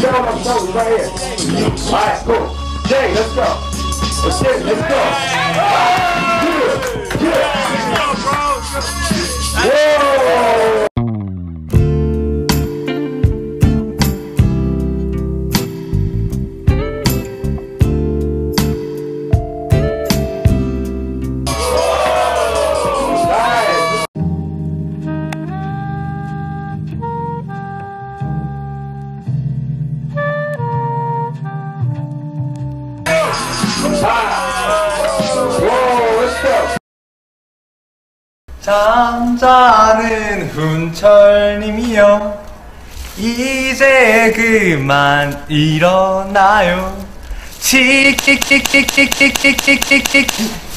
Them right here. Alright, cool. Jay, let's go. Let's get it, let's go. 잠자는 훈철님이여 이제 그만 일어나요. 칙칙칙칙칙칙칙칙칙칙